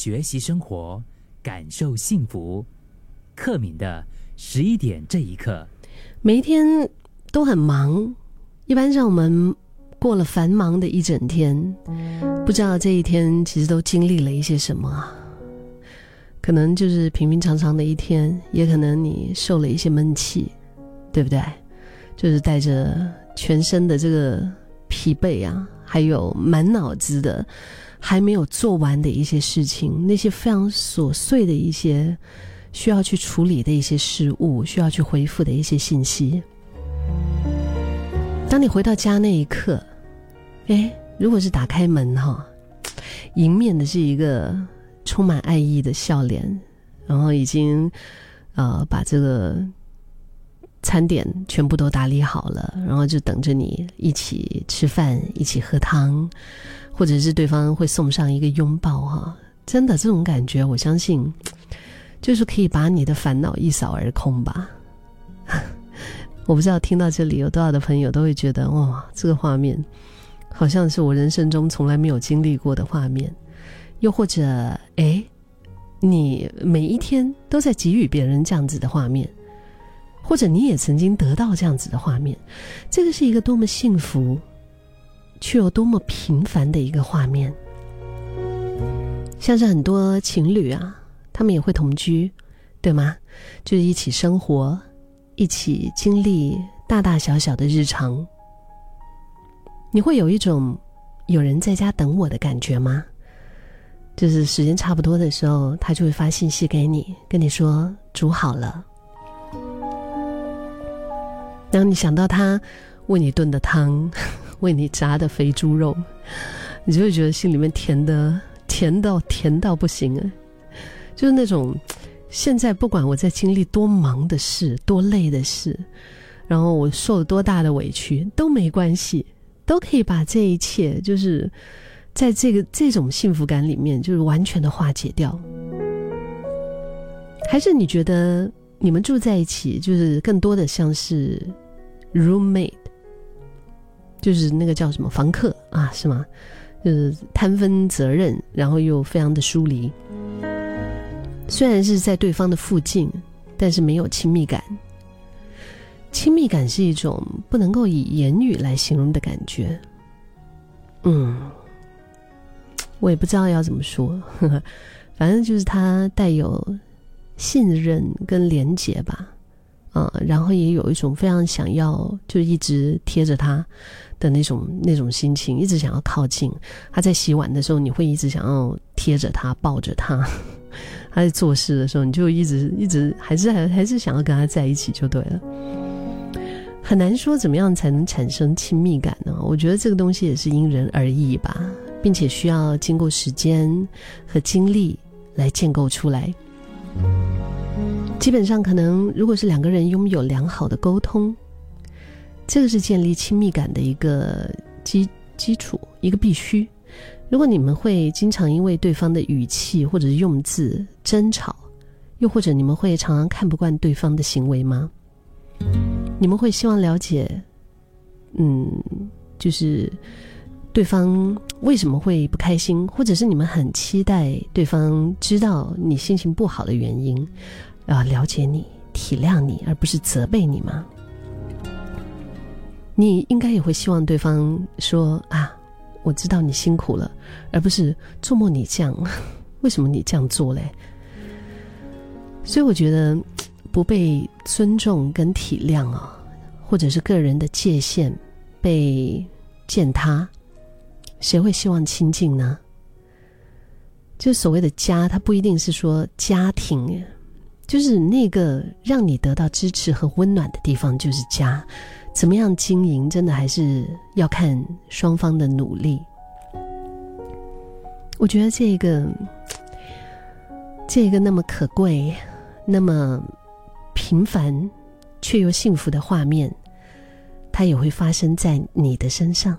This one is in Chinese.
学习生活，感受幸福。克敏的十一点这一刻，每一天都很忙，一般上我们过了繁忙的一整天，不知道这一天其实都经历了一些什么啊？可能就是平平常常的一天，也可能你受了一些闷气，对不对？就是带着全身的这个疲惫啊，还有满脑子的。还没有做完的一些事情，那些非常琐碎的一些需要去处理的一些事物，需要去回复的一些信息。当你回到家那一刻，哎，如果是打开门哈，迎面的是一个充满爱意的笑脸，然后已经呃把这个餐点全部都打理好了，然后就等着你一起吃饭，一起喝汤。或者是对方会送上一个拥抱哈，真的这种感觉，我相信就是可以把你的烦恼一扫而空吧。我不知道听到这里有多少的朋友都会觉得哇，这个画面好像是我人生中从来没有经历过的画面。又或者，哎，你每一天都在给予别人这样子的画面，或者你也曾经得到这样子的画面，这个是一个多么幸福。却又多么平凡的一个画面，像是很多情侣啊，他们也会同居，对吗？就是一起生活，一起经历大大小小的日常。你会有一种有人在家等我的感觉吗？就是时间差不多的时候，他就会发信息给你，跟你说煮好了。当你想到他为你炖的汤。为你炸的肥猪肉，你就会觉得心里面甜的甜到甜到不行啊！就是那种现在不管我在经历多忙的事、多累的事，然后我受了多大的委屈都没关系，都可以把这一切就是在这个这种幸福感里面，就是完全的化解掉。还是你觉得你们住在一起，就是更多的像是 roommate？就是那个叫什么房客啊，是吗？就是摊分责任，然后又非常的疏离。虽然是在对方的附近，但是没有亲密感。亲密感是一种不能够以言语来形容的感觉。嗯，我也不知道要怎么说，呵 呵反正就是它带有信任跟连结吧。啊，然后也有一种非常想要，就一直贴着他。的那种那种心情，一直想要靠近他。在洗碗的时候，你会一直想要贴着他，抱着他；他在做事的时候，你就一直一直还是还还是想要跟他在一起就对了。很难说怎么样才能产生亲密感呢？我觉得这个东西也是因人而异吧，并且需要经过时间和经历来建构出来。基本上，可能如果是两个人拥有良好的沟通。这个是建立亲密感的一个基基础，一个必须。如果你们会经常因为对方的语气或者是用字争吵，又或者你们会常常看不惯对方的行为吗？你们会希望了解，嗯，就是对方为什么会不开心，或者是你们很期待对方知道你心情不好的原因，啊，了解你、体谅你，而不是责备你吗？你应该也会希望对方说啊，我知道你辛苦了，而不是做梦你这样，为什么你这样做嘞？所以我觉得不被尊重跟体谅啊，或者是个人的界限被践踏，谁会希望亲近呢？就所谓的家，它不一定是说家庭，就是那个让你得到支持和温暖的地方，就是家。怎么样经营，真的还是要看双方的努力。我觉得这个，这个那么可贵、那么平凡却又幸福的画面，它也会发生在你的身上。